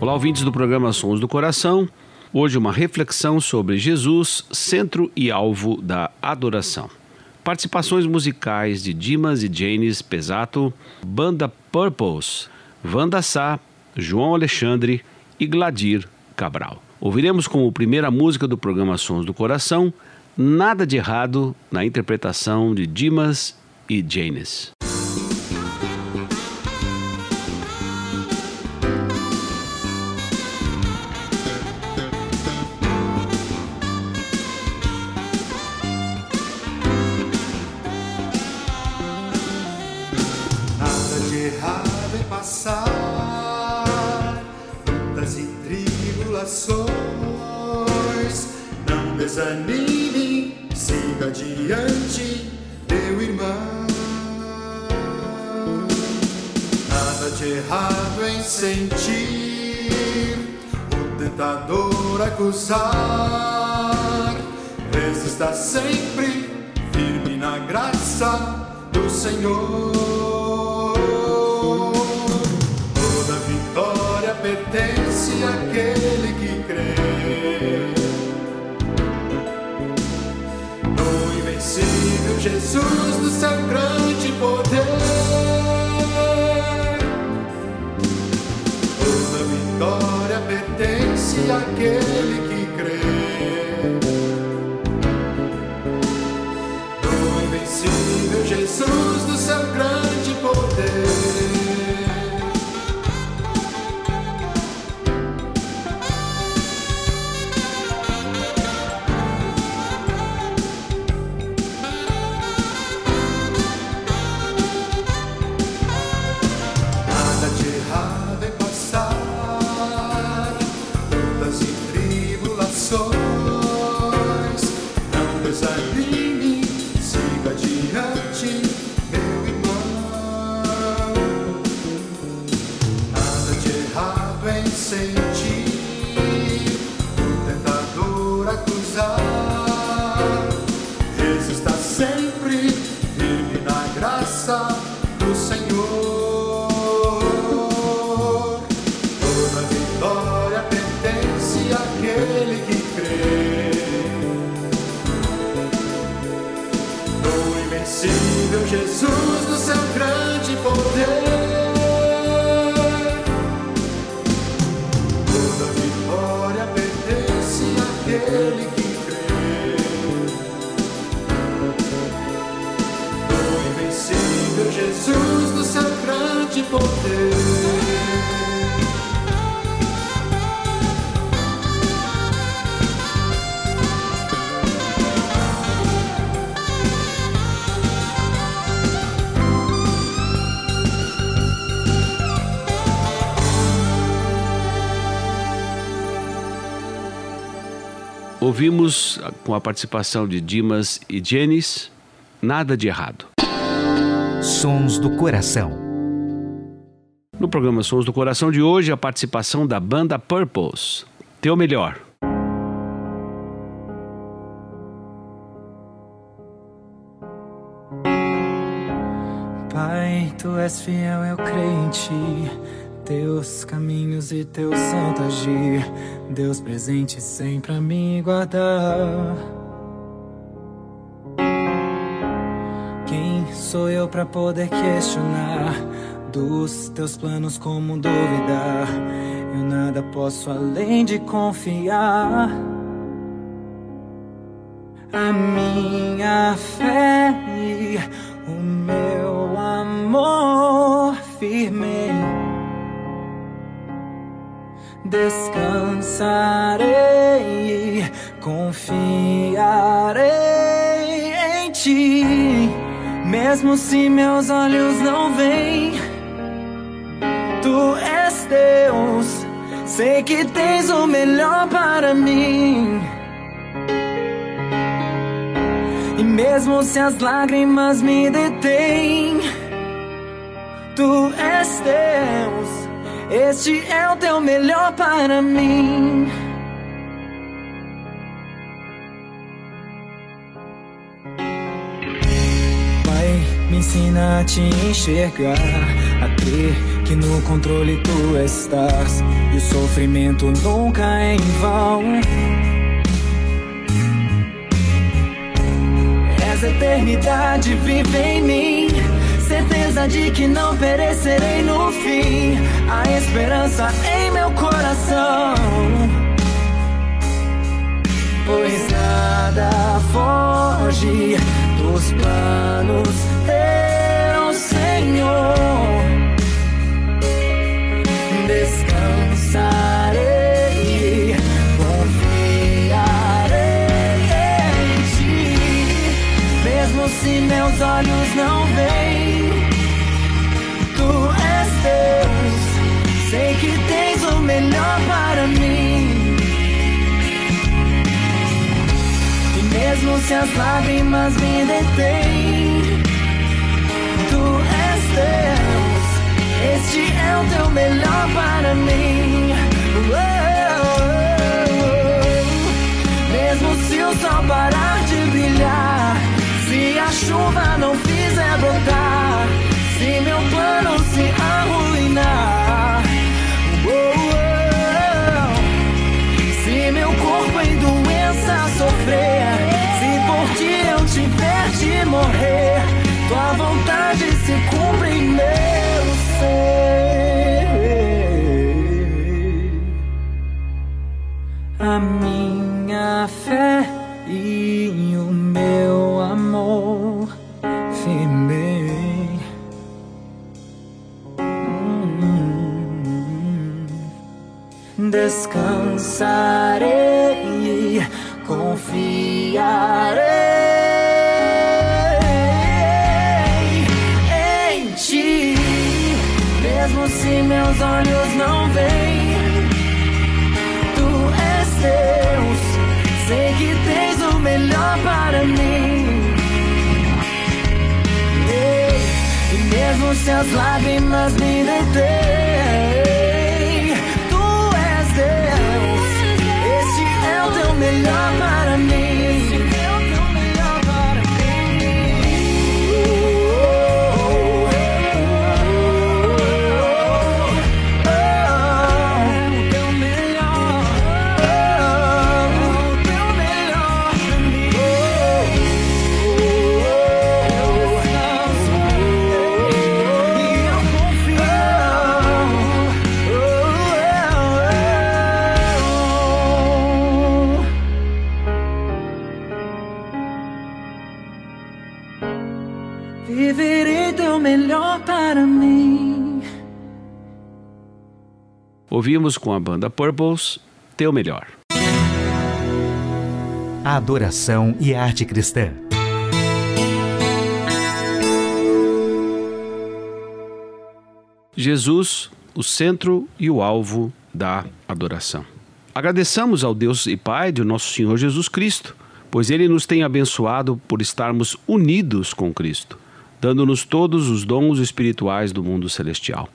Olá, ouvintes do programa Sons do Coração. Hoje, uma reflexão sobre Jesus, centro e alvo da adoração. Participações musicais de Dimas e Janis Pesato, Banda Purpose, Vanda Sá, João Alexandre e Gladir Cabral. Ouviremos como primeira música do programa Sons do Coração, Nada de Errado na interpretação de Dimas e Janis. De errado em sentir o tentador acusar. Resista sempre firme na graça do Senhor. Toda vitória pertence àquele que crê. No invencível Jesus, do seu grande poder. Àquele que crê. No invencível Jesus, do seu grande poder. Jesus, Ouvimos com a participação de Dimas e Janis, Nada de Errado. Sons do Coração. No programa Sons do Coração de hoje, a participação da banda Purples. Teu melhor. Pai, tu és fiel, eu creio em ti. Teus caminhos e teu santo agir. Deus presente sempre a me guardar. Quem sou eu para poder questionar? Dos teus planos, como duvidar? Eu nada posso além de confiar. A minha fé e o meu amor firme. Descansarei, confiarei em ti, mesmo se meus olhos não veem tu és Deus. Sei que tens o melhor para mim. E mesmo se as lágrimas me detêm, tu és Deus. Este é o teu melhor para mim. Pai, me ensina a te enxergar, a crer que no controle tu estás e o sofrimento nunca é em vão. Essa eternidade vive em mim, certeza de que não perecerei no fim. A esperança em meu coração, pois nada foge dos planos teu Senhor. descansarei, confiarei em ti, mesmo se meus olhos não veem. És Deus, sei que tens o melhor para mim. E mesmo se as lágrimas me detêm, tu és Deus. Este é o teu melhor para mim. Mesmo se o sol parar e o meu amor firme. Hum, descansarei, confiarei. se meus olhos não veem. Mesmo se as lágrimas me detêm, tu és Deus, este é o teu melhor Ouvimos com a banda Purples Teu Melhor. A adoração e a arte cristã. Jesus, o centro e o alvo da adoração. Agradeçamos ao Deus e Pai de nosso Senhor Jesus Cristo, pois Ele nos tem abençoado por estarmos unidos com Cristo, dando-nos todos os dons espirituais do mundo celestial.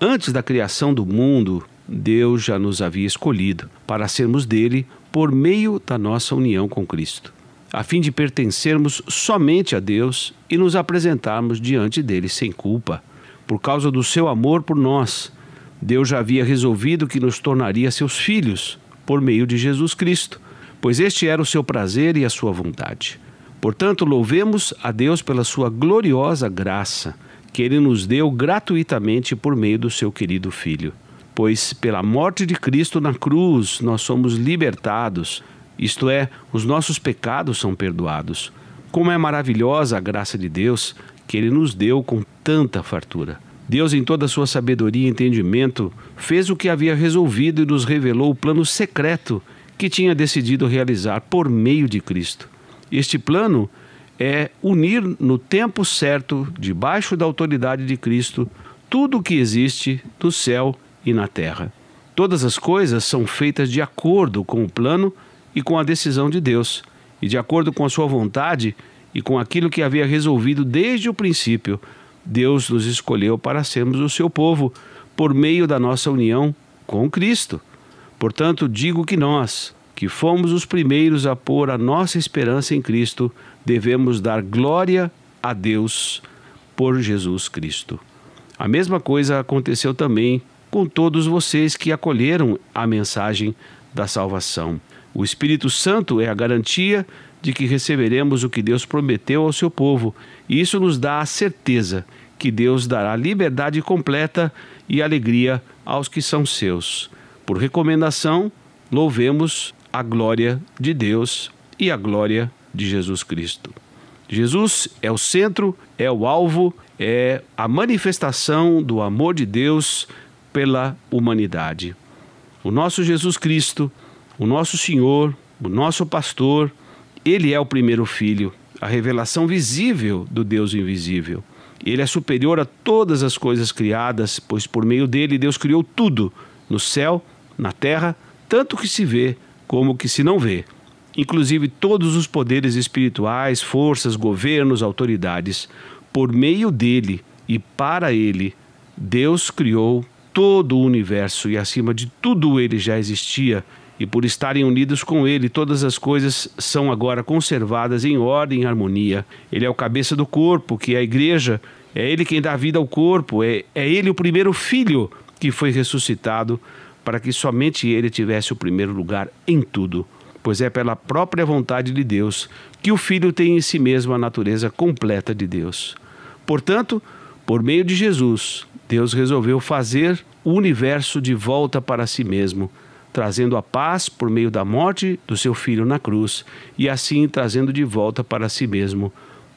Antes da criação do mundo, Deus já nos havia escolhido para sermos dele por meio da nossa união com Cristo, a fim de pertencermos somente a Deus e nos apresentarmos diante dele sem culpa. Por causa do seu amor por nós, Deus já havia resolvido que nos tornaria seus filhos por meio de Jesus Cristo, pois este era o seu prazer e a sua vontade. Portanto, louvemos a Deus pela sua gloriosa graça, que ele nos deu gratuitamente por meio do seu querido Filho. Pois pela morte de Cristo na cruz nós somos libertados, isto é, os nossos pecados são perdoados. Como é maravilhosa a graça de Deus que ele nos deu com tanta fartura. Deus, em toda a sua sabedoria e entendimento, fez o que havia resolvido e nos revelou o plano secreto que tinha decidido realizar por meio de Cristo. Este plano é unir no tempo certo, debaixo da autoridade de Cristo, tudo o que existe no céu e na terra. Todas as coisas são feitas de acordo com o plano e com a decisão de Deus, e de acordo com a sua vontade e com aquilo que havia resolvido desde o princípio Deus nos escolheu para sermos o seu povo por meio da nossa união com Cristo. Portanto, digo que nós, que fomos os primeiros a pôr a nossa esperança em Cristo, devemos dar glória a Deus por Jesus Cristo. A mesma coisa aconteceu também com todos vocês que acolheram a mensagem da salvação. O Espírito Santo é a garantia de que receberemos o que Deus prometeu ao seu povo, e isso nos dá a certeza que Deus dará liberdade completa e alegria aos que são seus. Por recomendação, louvemos a glória de Deus e a glória de Jesus Cristo. Jesus é o centro, é o alvo, é a manifestação do amor de Deus pela humanidade. O nosso Jesus Cristo, o nosso Senhor, o nosso pastor, ele é o primeiro filho, a revelação visível do Deus invisível. Ele é superior a todas as coisas criadas, pois por meio dele Deus criou tudo, no céu, na terra, tanto que se vê como que se não vê, inclusive todos os poderes espirituais, forças, governos, autoridades. Por meio dele e para ele, Deus criou todo o universo e acima de tudo ele já existia e por estarem unidos com Ele, todas as coisas são agora conservadas em ordem e harmonia. Ele é o cabeça do corpo, que é a igreja, é Ele quem dá vida ao corpo, é, é Ele o primeiro filho que foi ressuscitado para que somente Ele tivesse o primeiro lugar em tudo. Pois é pela própria vontade de Deus que o Filho tem em si mesmo a natureza completa de Deus. Portanto, por meio de Jesus, Deus resolveu fazer o universo de volta para si mesmo trazendo a paz por meio da morte do seu filho na cruz e assim trazendo de volta para si mesmo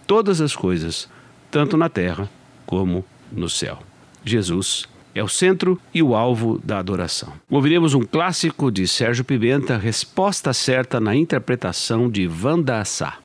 todas as coisas, tanto na terra como no céu. Jesus é o centro e o alvo da adoração. Ouviremos um clássico de Sérgio Pimenta, Resposta Certa na interpretação de Vanda Sá.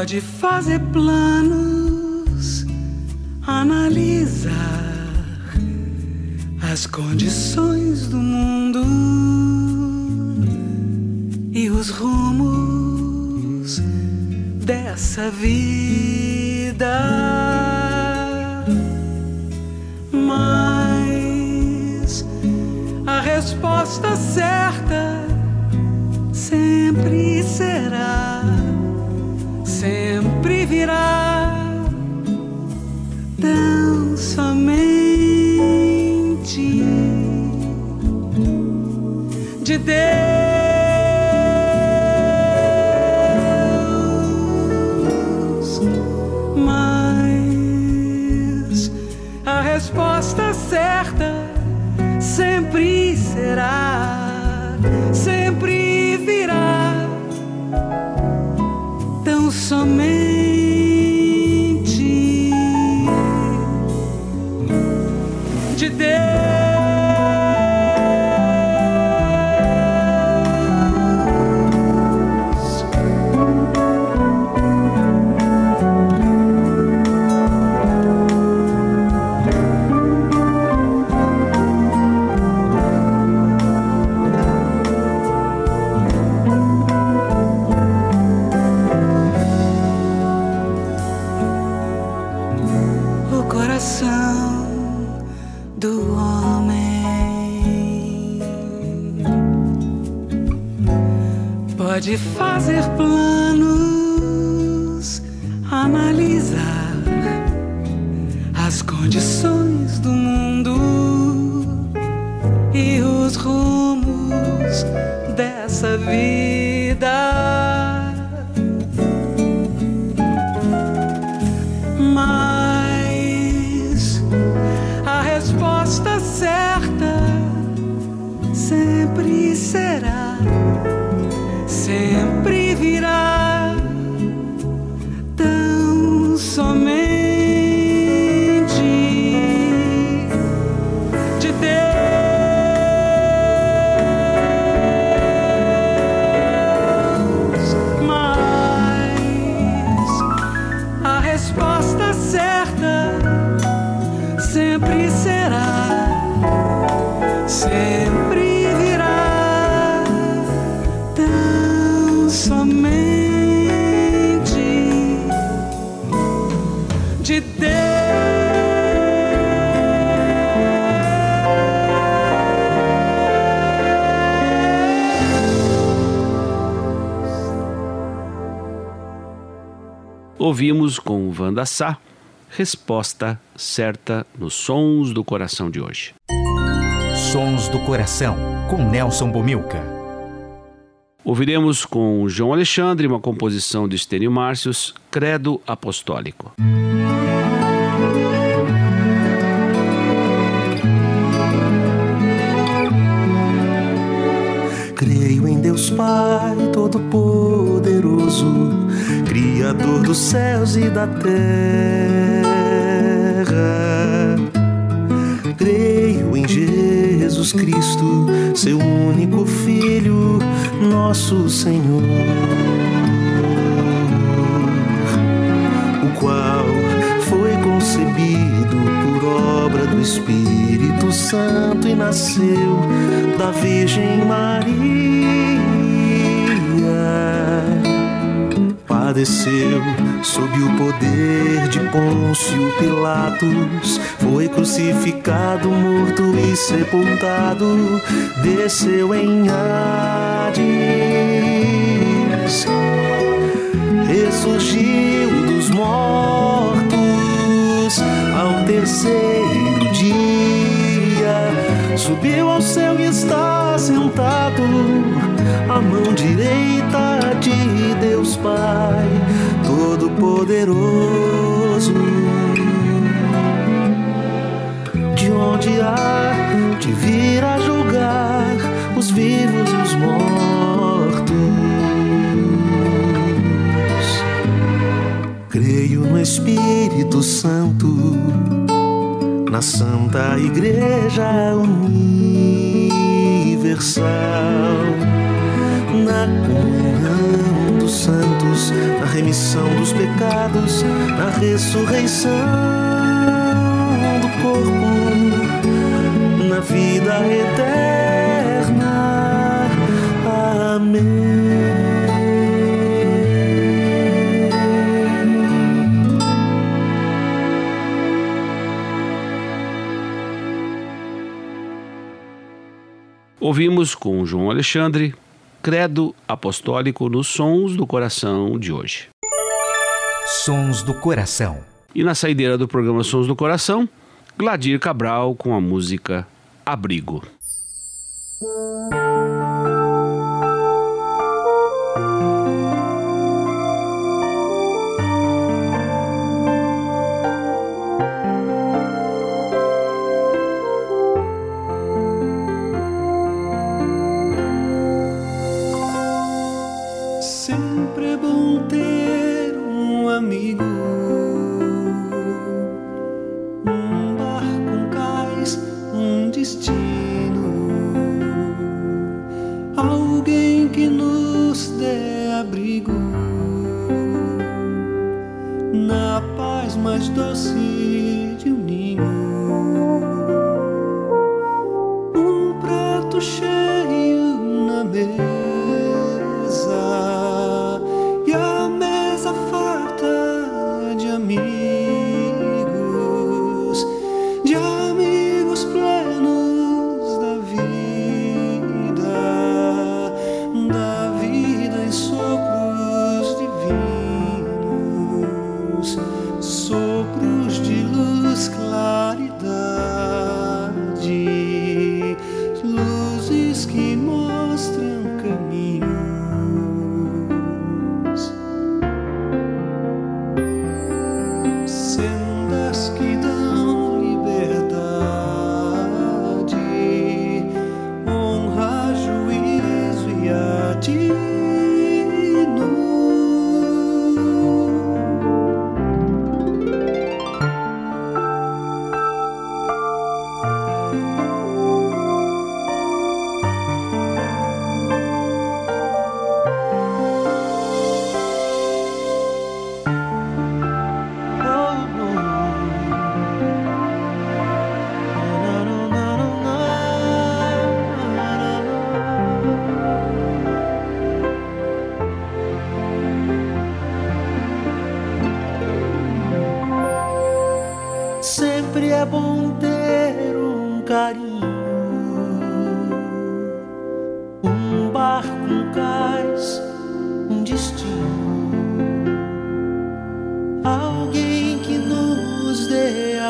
Pode fazer planos, analisar as condições do mundo e os rumos dessa vida. resposta certa sempre será, virá, tão somente de Deus. coração do homem. Pode fazer planos, analisar as condições do mundo e os rumos dessa vida. Ouvimos com Wanda Sá, resposta certa nos sons do coração de hoje. Sons do Coração, com Nelson Bomilca. Ouviremos com João Alexandre uma composição de Estênio Márcios, Credo Apostólico. Creio em Deus Pai Todo-Poderoso, Criador dos céus e da terra. Creio em Jesus Cristo, seu único Filho, nosso Senhor, o qual foi concebido por obra do Espírito Santo e nasceu da Virgem Maria. Padeceu sob o poder de Pôncio Pilatos, foi crucificado, morto e sepultado, desceu em Hades, ressurgiu dos mortos. Ao terceiro subiu ao céu e está sentado à mão direita de Deus Pai Todo-Poderoso. De onde há de vir a julgar os vivos e os mortos. Creio no Espírito Santo, na Santa Igreja Universal, na comunhão dos santos, na remissão dos pecados, na ressurreição do corpo, na vida eterna. Amém. Ouvimos com João Alexandre, Credo Apostólico nos sons do coração de hoje. Sons do Coração. E na saideira do programa Sons do Coração, Gladir Cabral com a música Abrigo. Mais doce de um ninho, um prato cheio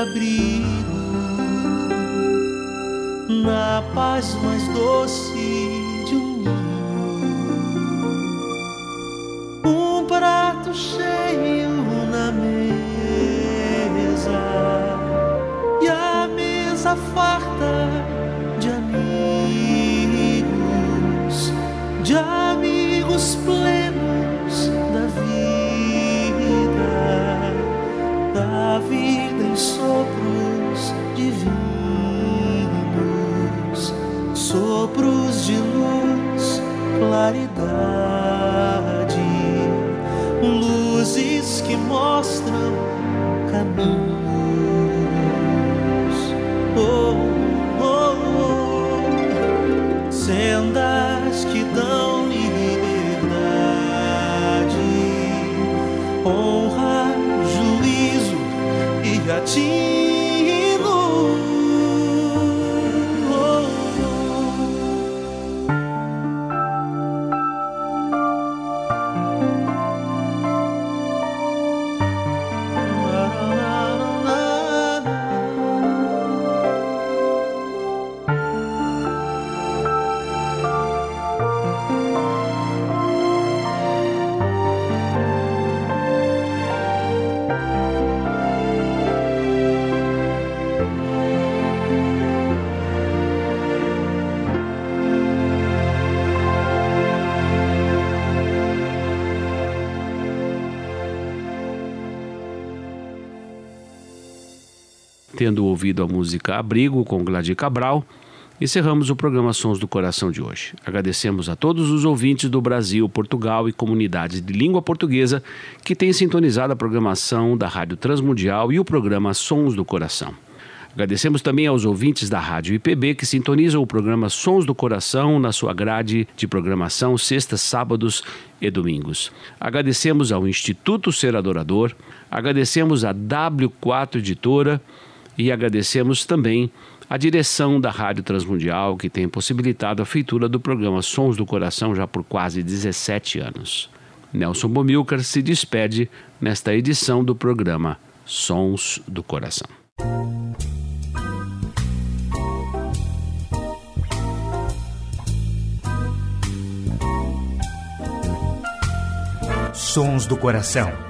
abrigo. Na paz mais doce de um ninho, um prato cheio na mesa. E a mesa farta de amigos, de amigos plenos claridade, luzes que mostram caminhos. Tendo ouvido a música Abrigo com Gladir Cabral, encerramos o programa Sons do Coração de hoje. Agradecemos a todos os ouvintes do Brasil, Portugal e comunidades de língua portuguesa que têm sintonizado a programação da Rádio Transmundial e o programa Sons do Coração. Agradecemos também aos ouvintes da Rádio IPB que sintonizam o programa Sons do Coração na sua grade de programação sextas, sábados e domingos. Agradecemos ao Instituto Ser Adorador, agradecemos à W4 Editora e agradecemos também a direção da Rádio Transmundial, que tem possibilitado a feitura do programa Sons do Coração já por quase 17 anos. Nelson Bomilcar se despede nesta edição do programa Sons do Coração. Sons do Coração.